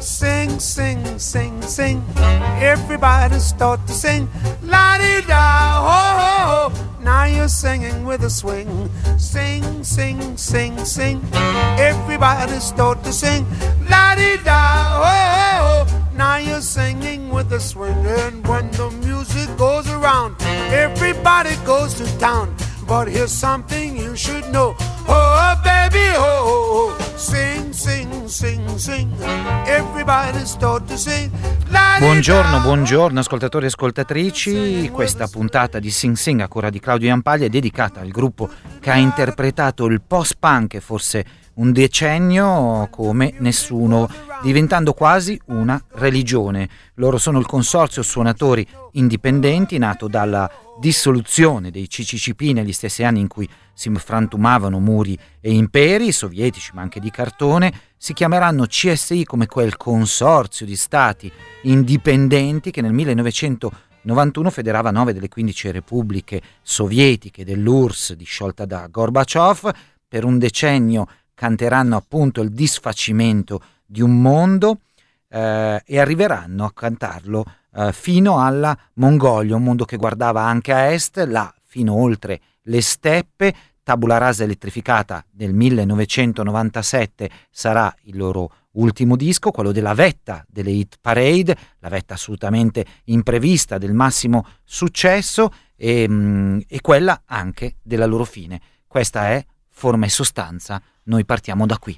Sing, sing, sing, sing. Everybody start to sing. La di da, ho, ho, ho. Now you're singing with a swing. Sing, sing, sing, sing. Everybody start to sing. La di da, ho, ho, ho. Now you're singing with a swing. And when the music goes around, everybody goes to town. But here's something you should know. Oh, baby, oh, oh, sing, sing, sing, sing. Everybody start to sing. Buongiorno, buongiorno ascoltatori e ascoltatrici. Questa puntata di Sing Sing a cura di Claudio Iampaglia è dedicata al gruppo che ha interpretato il post-punk e forse un decennio come nessuno, diventando quasi una religione. Loro sono il consorzio suonatori indipendenti nato dalla dissoluzione dei CCCP negli stessi anni in cui si frantumavano muri e imperi sovietici ma anche di cartone, si chiameranno CSI come quel consorzio di stati indipendenti che nel 1991 federava nove delle 15 repubbliche sovietiche dell'URSS disciolta da Gorbaciov. Per un decennio canteranno appunto il disfacimento di un mondo eh, e arriveranno a cantarlo eh, fino alla Mongolia, un mondo che guardava anche a est, là fino oltre le steppe. Tabula rasa elettrificata del 1997 sarà il loro ultimo disco, quello della vetta delle hit parade, la vetta assolutamente imprevista del massimo successo e, mm, e quella anche della loro fine. Questa è forma e sostanza noi partiamo da qui.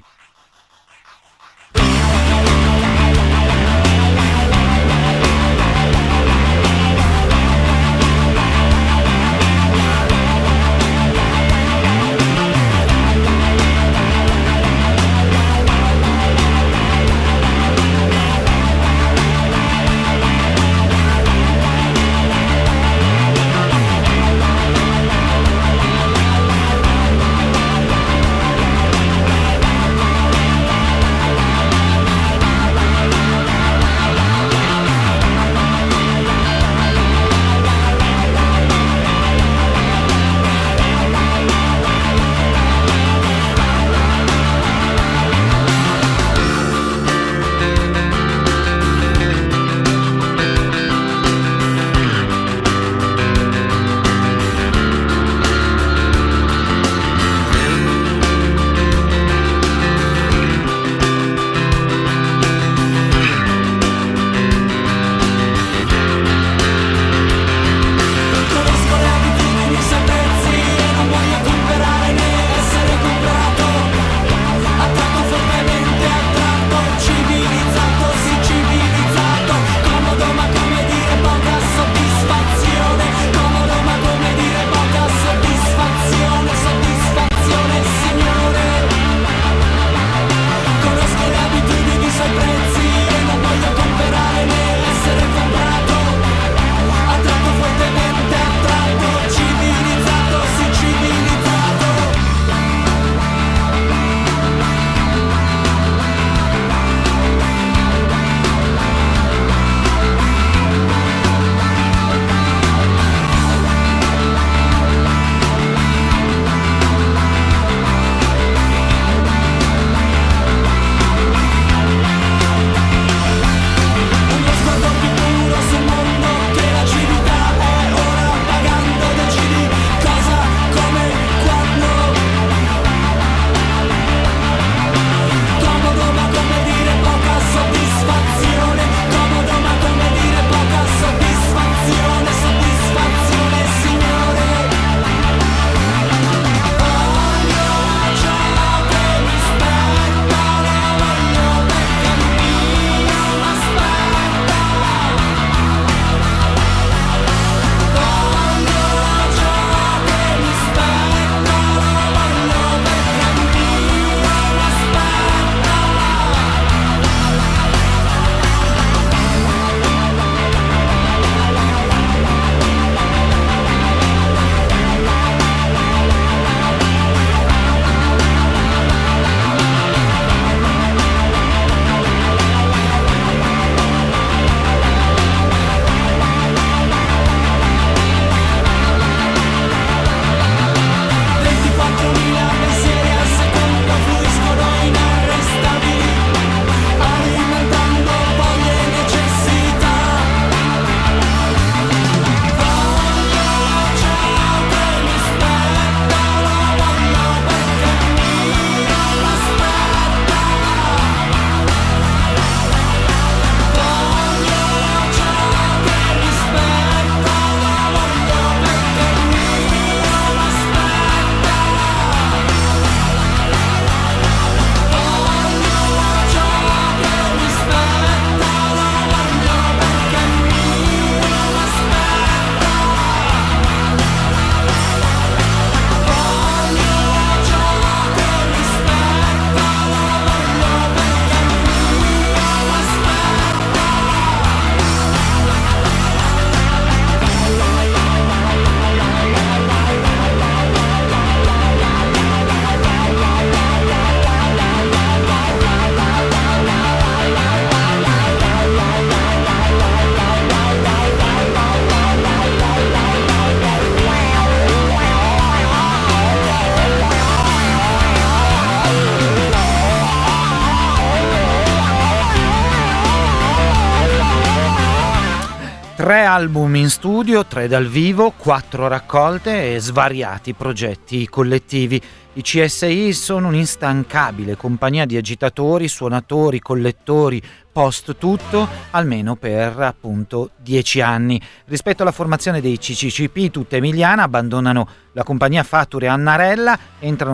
Album in studio, tre dal vivo, quattro raccolte e svariati progetti collettivi. I CSI sono un'instancabile compagnia di agitatori, suonatori, collettori, post tutto, almeno per appunto dieci anni. Rispetto alla formazione dei CCCP, tutta emiliana, abbandonano la compagnia Fature Annarella,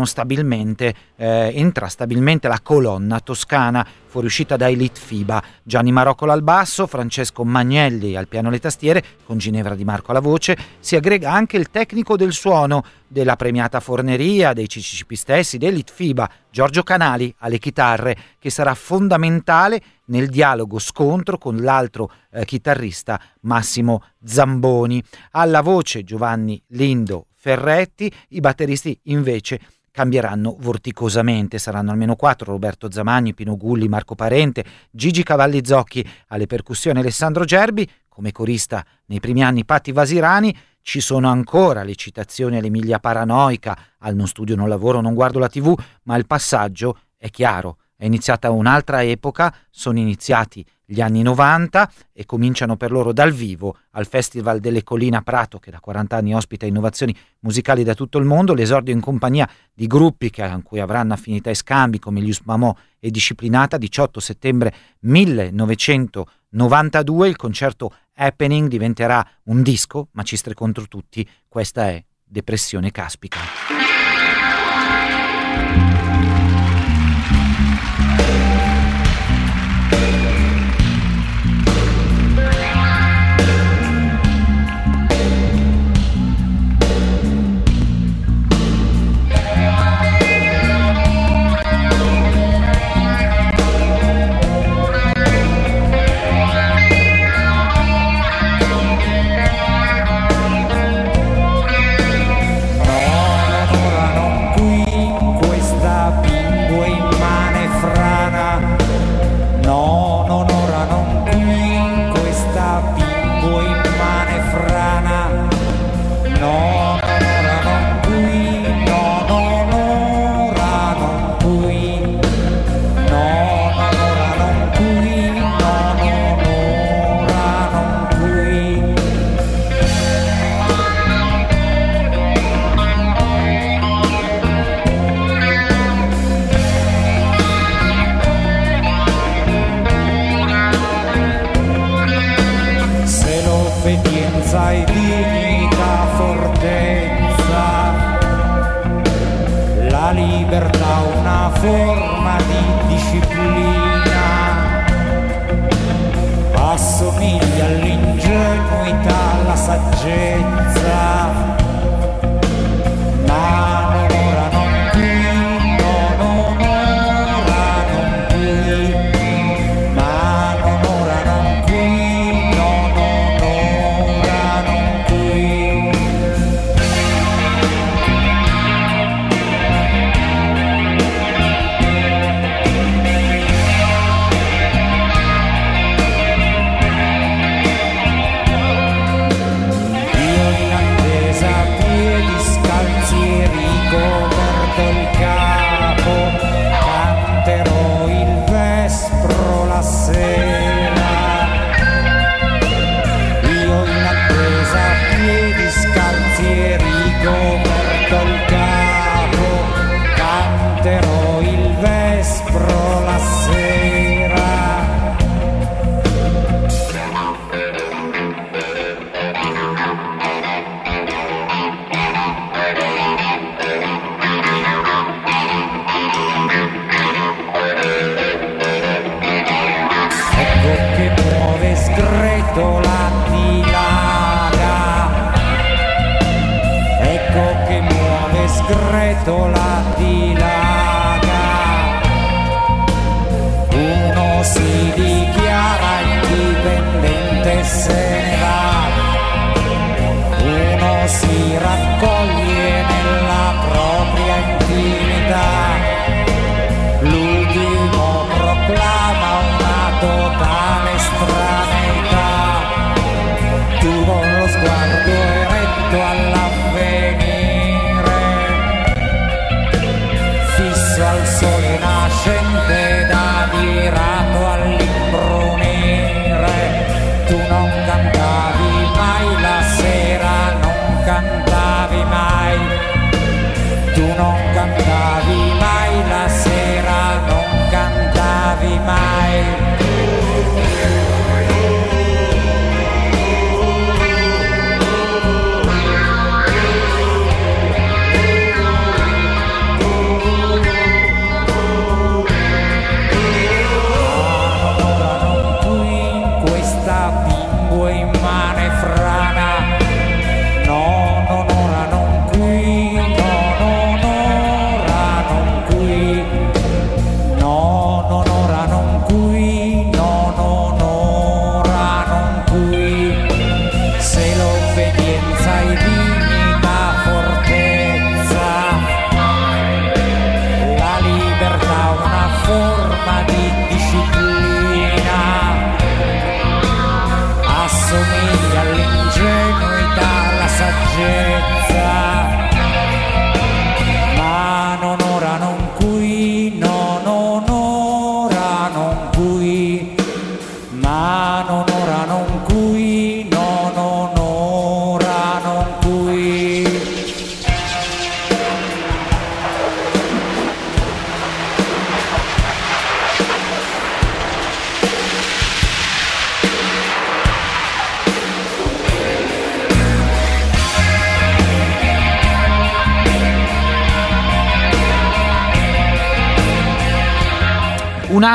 stabilmente, eh, entra stabilmente la colonna toscana, fuoriuscita da Elite FIBA, Gianni Maroccola al basso, Francesco Magnelli al piano le tastiere, con Ginevra Di Marco alla voce, si aggrega anche il tecnico del suono della premiata Forneria, dei CCCP stessi, dell'Elite FIBA, Giorgio Canali alle chitarre, che sarà fondamentale nel dialogo scontro con l'altro eh, chitarrista Massimo Zamboni. Alla voce Giovanni Lindo Ferretti, i batteristi invece cambieranno vorticosamente, saranno almeno quattro, Roberto Zamagni, Pino Gulli, Marco Parente, Gigi Cavalli Zocchi, alle percussioni Alessandro Gerbi, come corista nei primi anni Patti Vasirani, ci sono ancora le citazioni all'Emilia Paranoica, al non studio, non lavoro, non guardo la tv, ma il passaggio è chiaro, è iniziata un'altra epoca, sono iniziati gli anni 90 e cominciano per loro dal vivo al Festival delle Collina Prato che da 40 anni ospita innovazioni musicali da tutto il mondo, l'esordio in compagnia di gruppi che, a cui avranno affinità e scambi come gli Usmamò e Disciplinata, 18 settembre 1992 il concerto Happening diventerà un disco, Macistre contro tutti, questa è Depressione Caspica.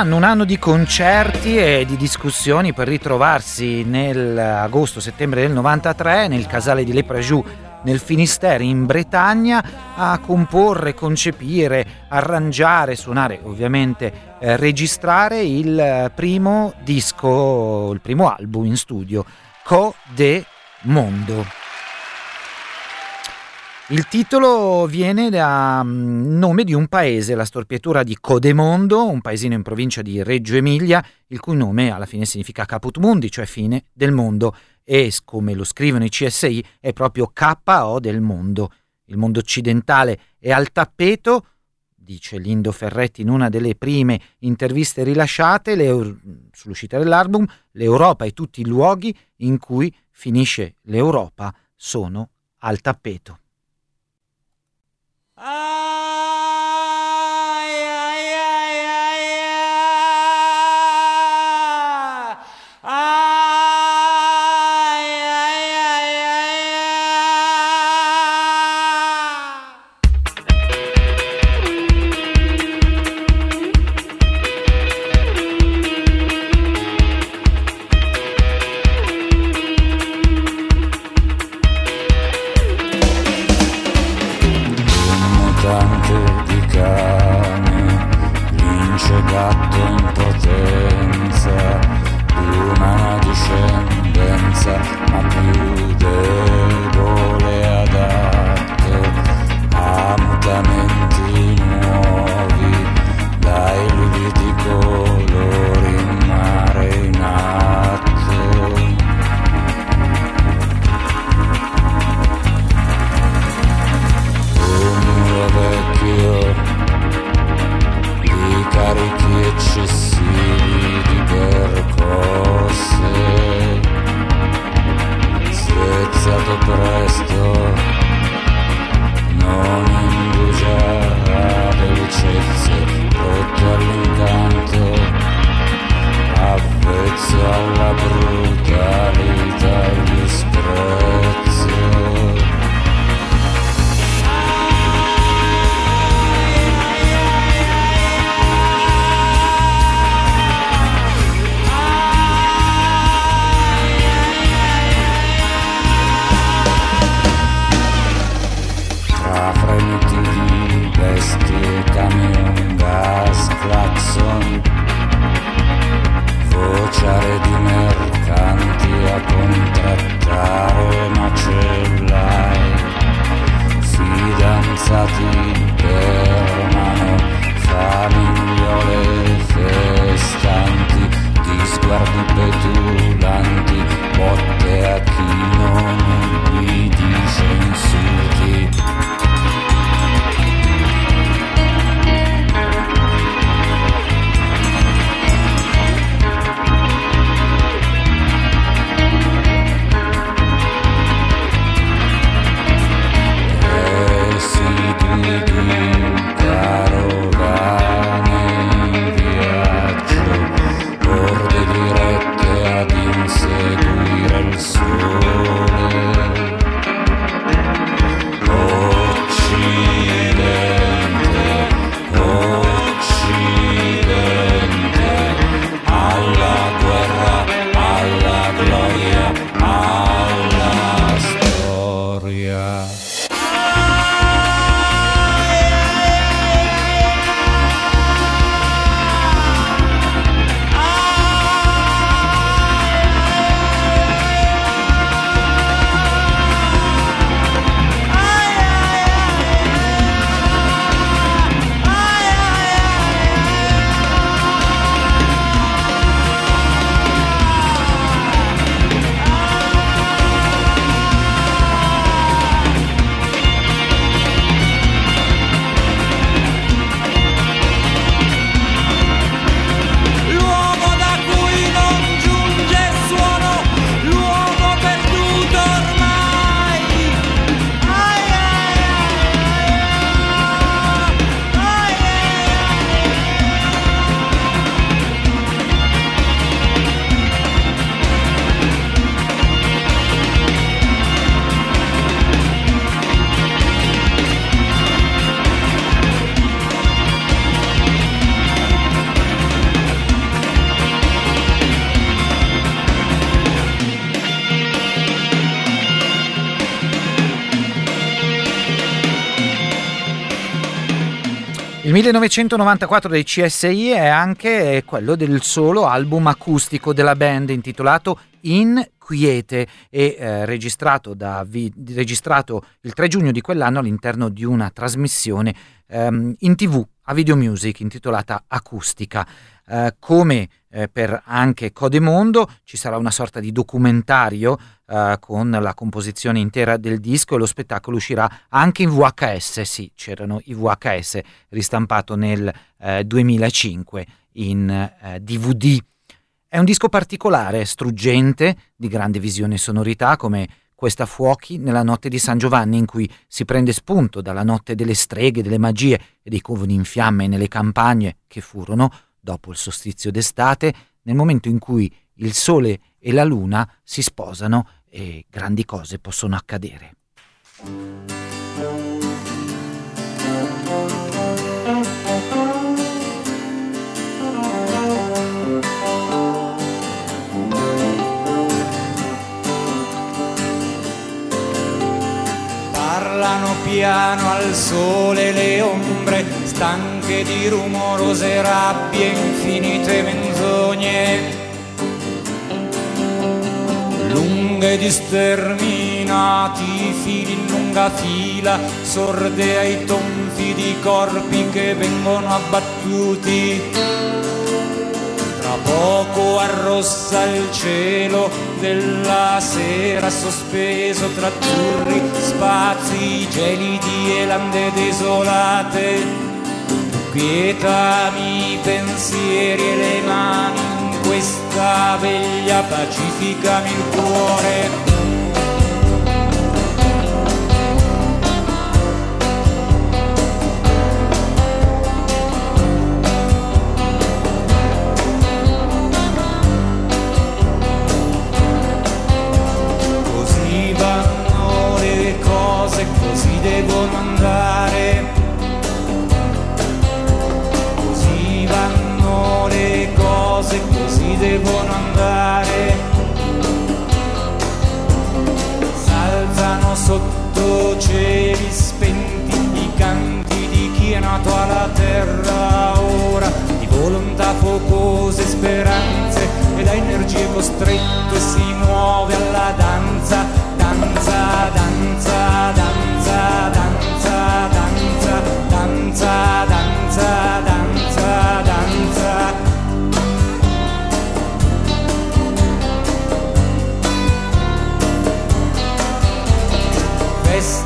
Anno, un anno di concerti e di discussioni per ritrovarsi nell'agosto-settembre del 93 nel casale di Leprajou nel Finisterre in Bretagna a comporre, concepire, arrangiare, suonare, ovviamente eh, registrare il primo disco, il primo album in studio, Co de Mondo. Il titolo viene da mm, nome di un paese, la storpiatura di Codemondo, un paesino in provincia di Reggio Emilia, il cui nome alla fine significa Caput Mundi, cioè fine del mondo, e come lo scrivono i CSI è proprio KO del mondo. Il mondo occidentale è al tappeto, dice Lindo Ferretti in una delle prime interviste rilasciate le, sull'uscita dell'album, l'Europa e tutti i luoghi in cui finisce l'Europa sono al tappeto. Ah! 1994 dei CSI è anche quello del solo album acustico della band intitolato In Quiete e eh, registrato, da, vi, registrato, il 3 giugno di quell'anno all'interno di una trasmissione ehm, in tv a Video Music intitolata Acustica. Eh, come eh, per anche Codemondo ci sarà una sorta di documentario eh, con la composizione intera del disco e lo spettacolo uscirà anche in VHS, sì, c'erano i VHS ristampato nel 2005 eh, in DVD. Eh, È un disco particolare, struggente, di grande visione e sonorità, come questa Fuochi nella notte di San Giovanni, in cui si prende spunto dalla notte delle streghe, delle magie e dei covoni in fiamme nelle campagne che furono, dopo il solstizio d'estate, nel momento in cui il sole e la luna si sposano e grandi cose possono accadere. Piano al sole le ombre, stanche di rumorose rabbie, infinite menzogne lunghe di sterminati fili in lunga fila, sorde ai tonfi di corpi che vengono abbattuti. Tra poco arrossa il cielo della sera sospeso tra azzurri spazi gelidi e lande desolate. Quietami i pensieri e le mani questa veglia pacificami il cuore.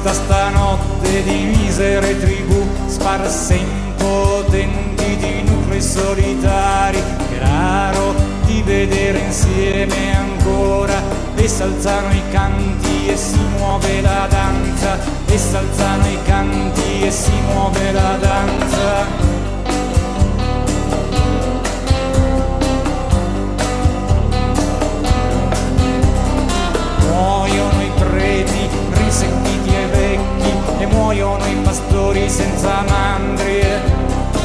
Festa stanotte di misere tribù sparse in potenti di nuclei solitari. Che raro di vedere insieme ancora e s'alzano i canti e si muove la danza e s'alzano i canti e si muove la danza e muoiono i pastori senza mandrie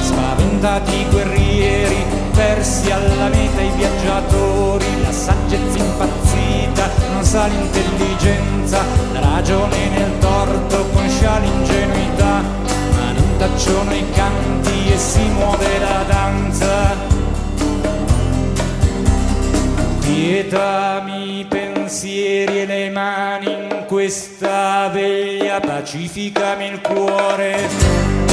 spaventati guerrieri persi alla meta i viaggiatori la saggezza impazzita non sa l'intelligenza la ragione nel torto conscia l'ingenuità ma non tacciono i canti e si muove la danza. Quietami per pensieri e le mani in questa veglia, pacificami il cuore.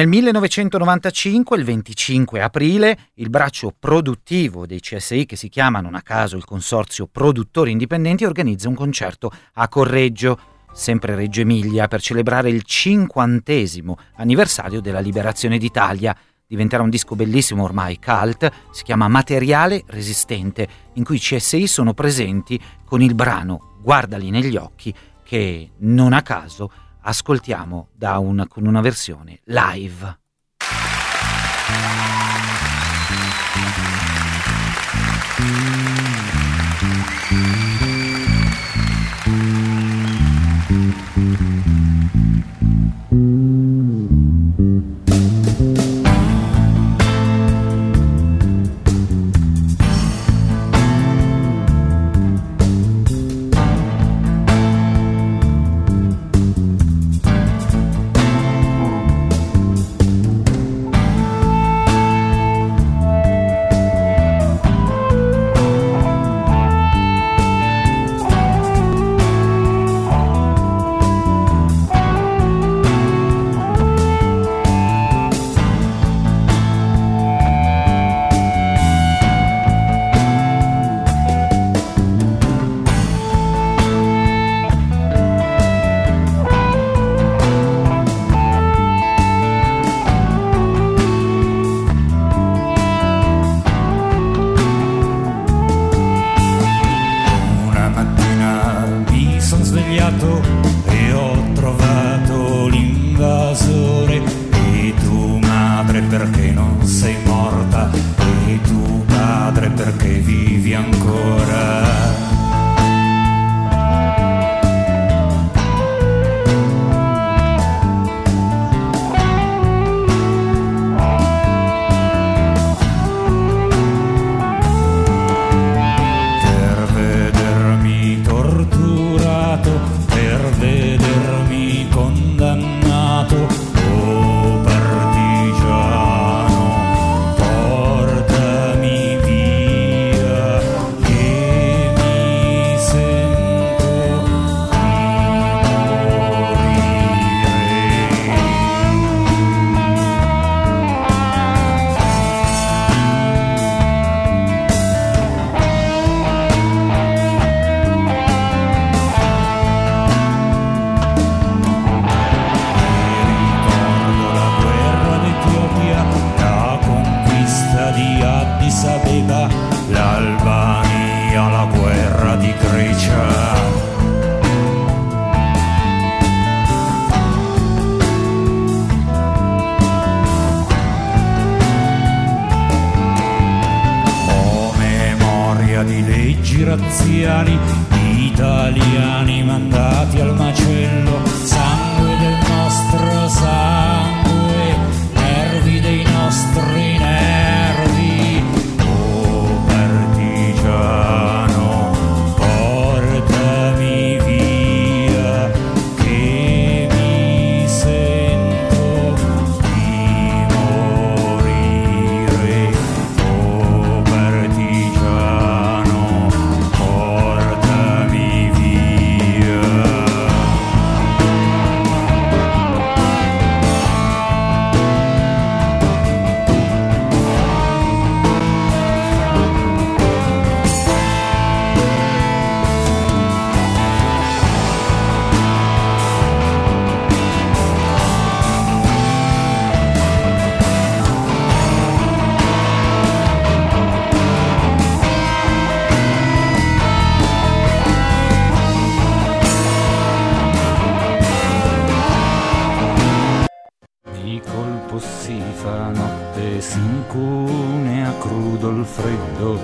Nel 1995, il 25 aprile, il braccio produttivo dei CSI, che si chiama non a caso il Consorzio Produttori Indipendenti, organizza un concerto a Correggio, sempre Reggio Emilia, per celebrare il cinquantesimo anniversario della liberazione d'Italia. Diventerà un disco bellissimo ormai cult, si chiama Materiale Resistente, in cui i CSI sono presenti con il brano Guardali negli occhi, che non a caso ascoltiamo una, con una versione live. Sarajevo in fuga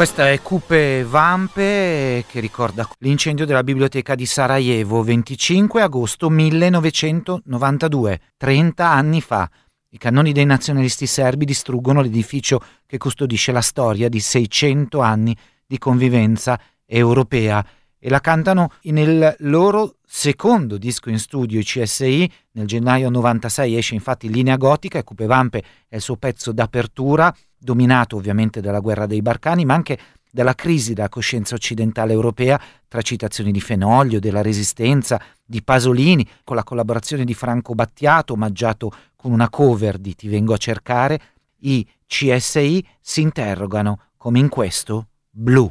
Questa è Cupe Vampe che ricorda l'incendio della biblioteca di Sarajevo 25 agosto 1992, 30 anni fa. I cannoni dei nazionalisti serbi distruggono l'edificio che custodisce la storia di 600 anni di convivenza europea e la cantano nel loro secondo disco in studio, i CSI. Nel gennaio 96 esce infatti Linea Gotica e Cupe Vampe è il suo pezzo d'apertura, dominato ovviamente dalla guerra dei Barcani, ma anche dalla crisi della coscienza occidentale europea, tra citazioni di Fenoglio, della Resistenza, di Pasolini, con la collaborazione di Franco Battiato, omaggiato con una cover di Ti vengo a cercare, i CSI si interrogano, come in questo, blu.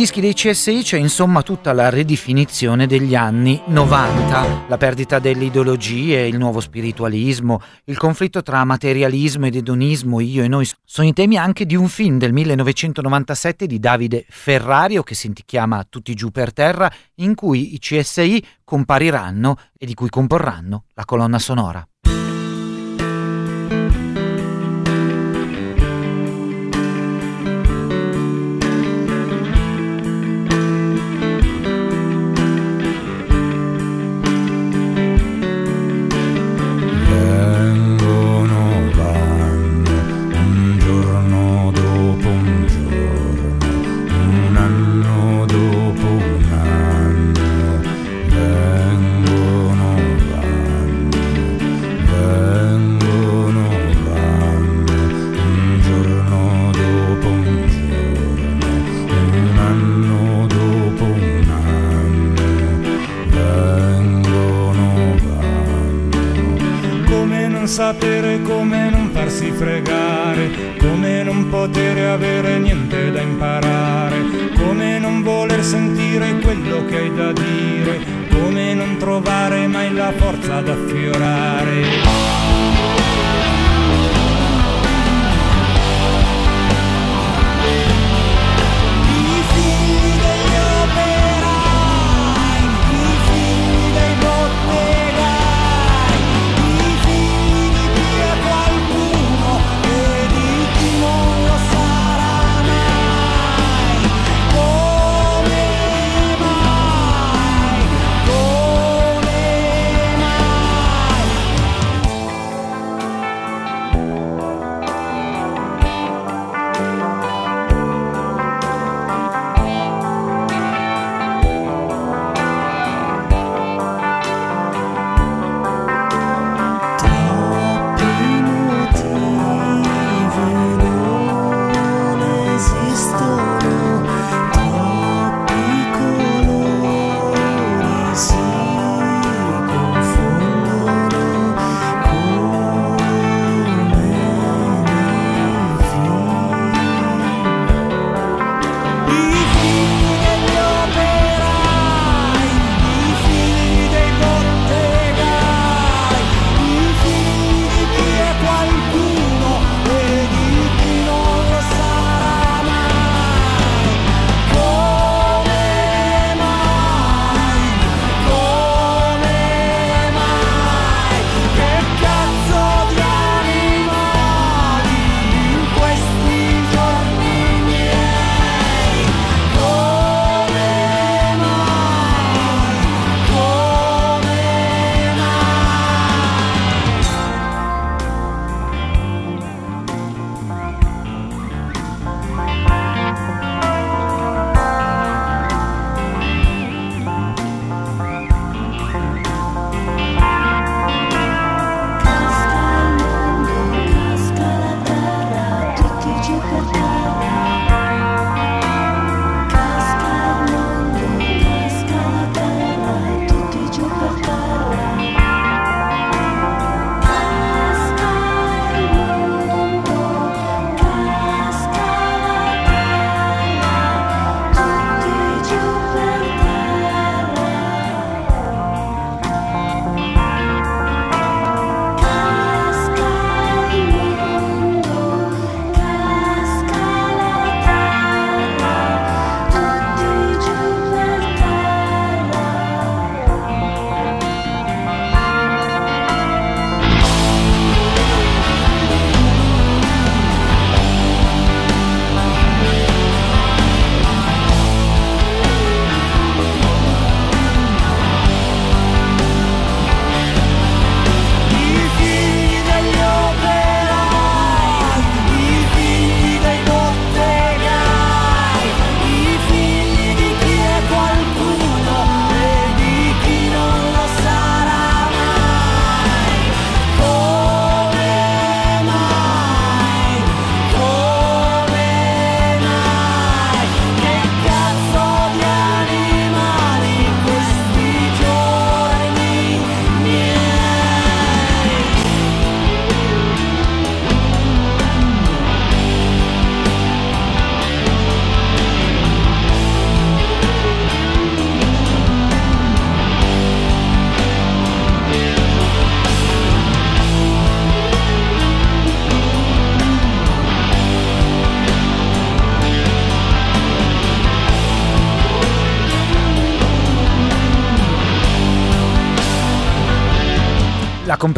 Dischi dei CSI c'è insomma tutta la ridefinizione degli anni 90, la perdita delle ideologie, il nuovo spiritualismo, il conflitto tra materialismo ed edonismo, io e noi, sono i temi anche di un film del 1997 di Davide Ferrario che si chiama Tutti giù per terra, in cui i CSI compariranno e di cui comporranno la colonna sonora.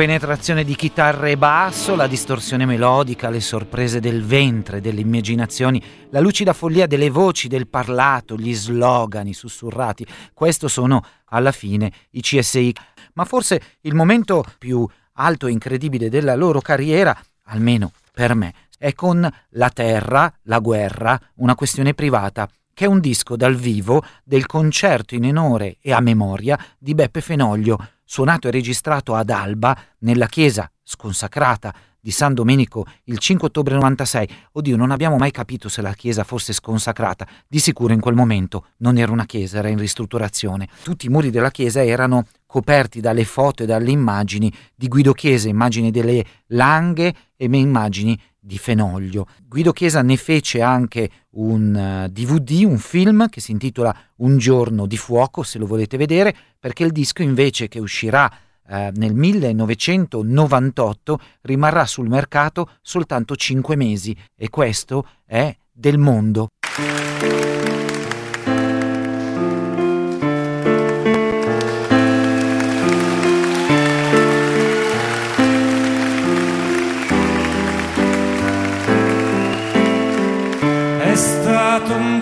Compenetrazione di chitarra e basso, la distorsione melodica, le sorprese del ventre, delle immaginazioni, la lucida follia delle voci, del parlato, gli slogan, sussurrati, questo sono alla fine i CSI. Ma forse il momento più alto e incredibile della loro carriera, almeno per me, è con La Terra, la guerra, una questione privata, che è un disco dal vivo del concerto in onore e a memoria di Beppe Fenoglio, suonato e registrato ad Alba nella chiesa sconsacrata di San Domenico il 5 ottobre 96. Oddio, non abbiamo mai capito se la chiesa fosse sconsacrata. Di sicuro in quel momento non era una chiesa, era in ristrutturazione. Tutti i muri della chiesa erano coperti dalle foto e dalle immagini di Guido Chiesa, immagini delle langhe e immagini di Fenoglio. Guido Chiesa ne fece anche un uh, eh, DVD, un film che si intitola Un giorno di fuoco, se lo volete vedere, perché il disco invece che uscirà uh, nel 1998 rimarrà sul mercato soltanto 5 mesi e questo è del mondo.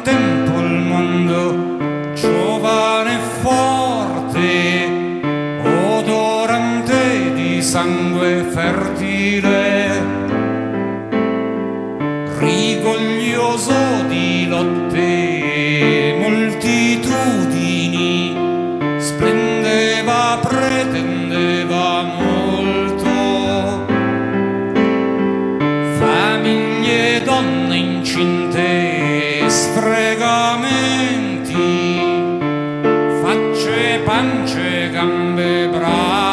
contemplo el mundo. facce, gambe, braccia.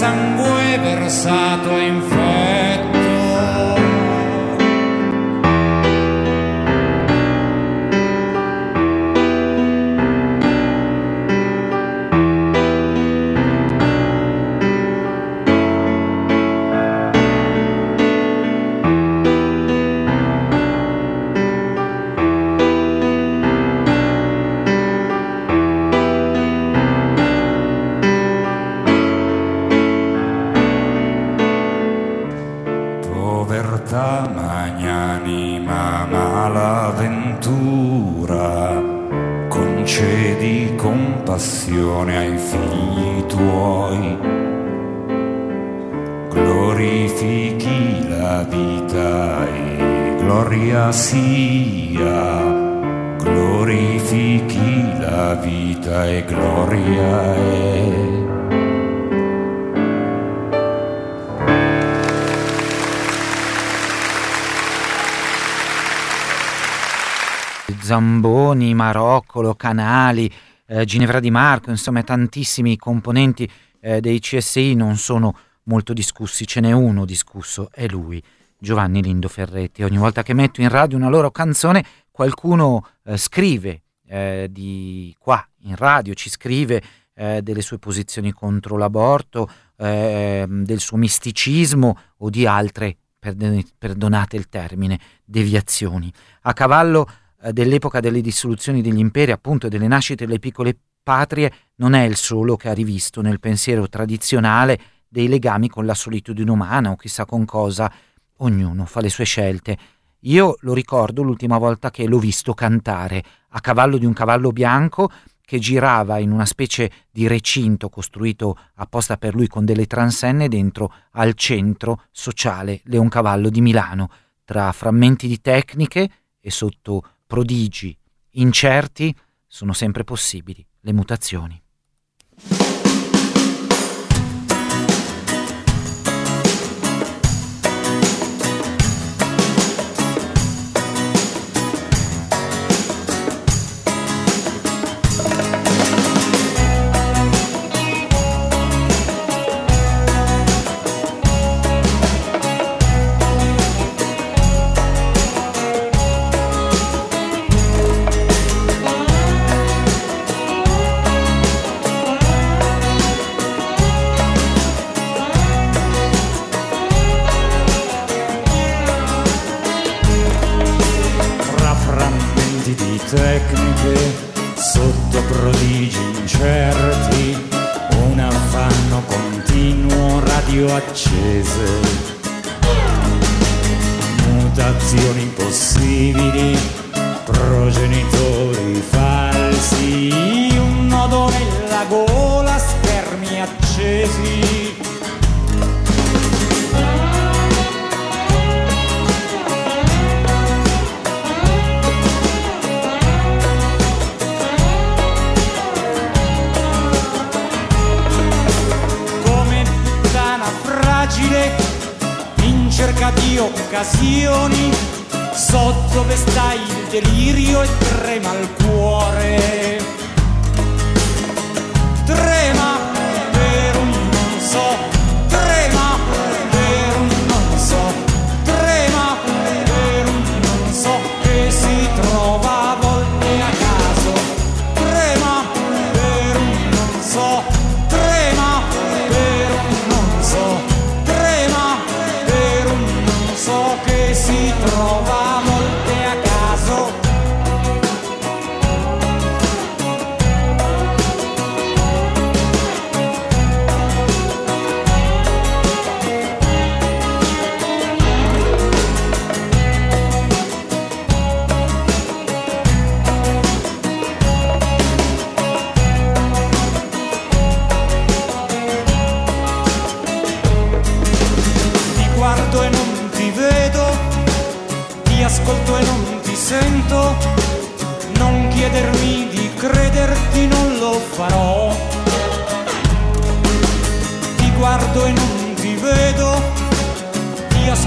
sangue versato in Zamboni, Maroccolo, Canali, eh, Ginevra Di Marco, insomma tantissimi componenti eh, dei CSI non sono molto discussi, ce n'è uno discusso, è lui, Giovanni Lindo Ferretti. Ogni volta che metto in radio una loro canzone, qualcuno eh, scrive eh, di qua in radio, ci scrive eh, delle sue posizioni contro l'aborto, ehm, del suo misticismo o di altre, perdonate il termine, deviazioni. A cavallo dell'epoca delle dissoluzioni degli imperi, appunto, delle nascite delle piccole patrie, non è il solo che ha rivisto nel pensiero tradizionale dei legami con la solitudine umana o chissà con cosa. Ognuno fa le sue scelte. Io lo ricordo l'ultima volta che l'ho visto cantare a cavallo di un cavallo bianco che girava in una specie di recinto costruito apposta per lui con delle transenne dentro al centro sociale Leoncavallo di Milano, tra frammenti di tecniche e sotto prodigi incerti sono sempre possibili le mutazioni. fragile in cerca di occasioni sotto dove sta il delirio e trema il cuore. Trema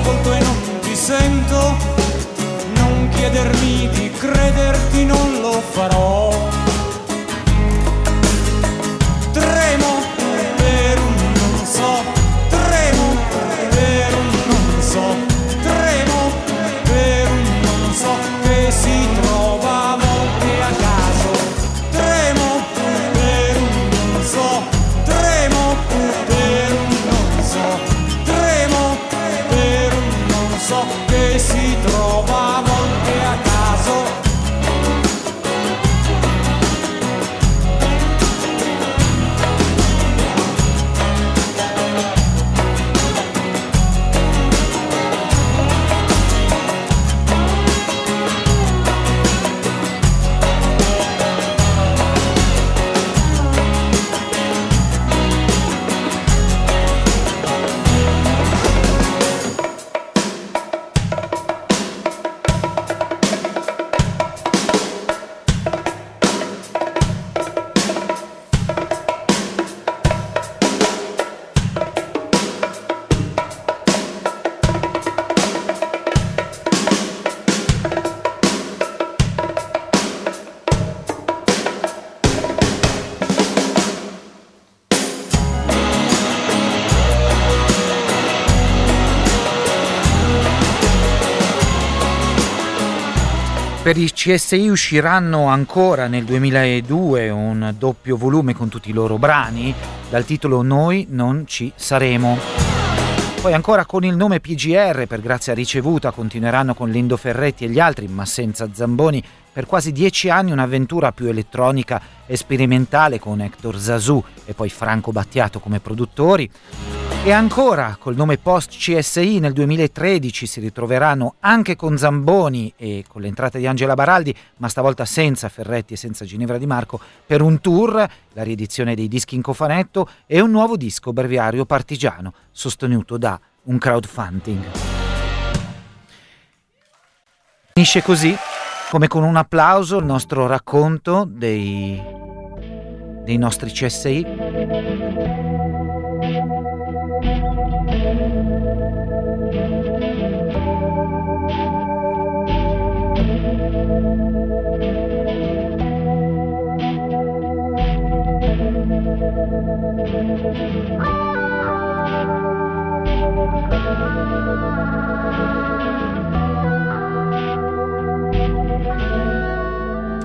ascolto e non ti sento, non chiedermi di crederti non lo farò. che si trova Per i CSI usciranno ancora nel 2002 un doppio volume con tutti i loro brani dal titolo Noi non ci saremo. Poi ancora con il nome PGR per grazia ricevuta continueranno con Lindo Ferretti e gli altri, ma senza Zamboni, per quasi dieci anni un'avventura più elettronica e sperimentale con Hector Zazù e poi Franco Battiato come produttori. E ancora, col nome post CSI nel 2013 si ritroveranno anche con Zamboni e con l'entrata di Angela Baraldi, ma stavolta senza Ferretti e senza Ginevra Di Marco, per un tour, la riedizione dei dischi in cofanetto e un nuovo disco breviario partigiano, sostenuto da un crowdfunding. Finisce così, come con un applauso, il nostro racconto dei, dei nostri CSI.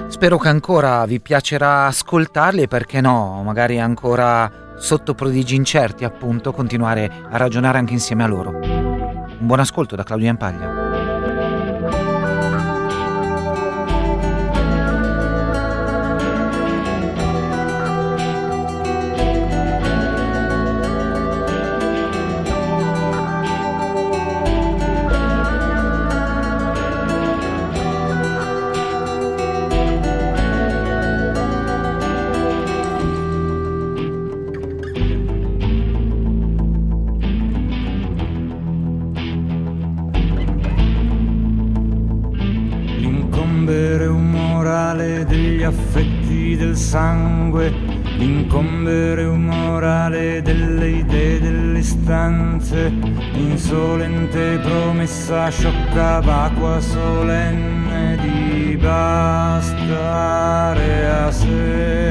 Spero che ancora vi piacerà ascoltarli perché no, magari ancora sotto prodigi incerti appunto, continuare a ragionare anche insieme a loro. Un buon ascolto da Claudio Ampaglia. Sangue, l'incombere umorale delle idee delle stanze, insolente promessa sciocca vacua solenne di bastare a sé.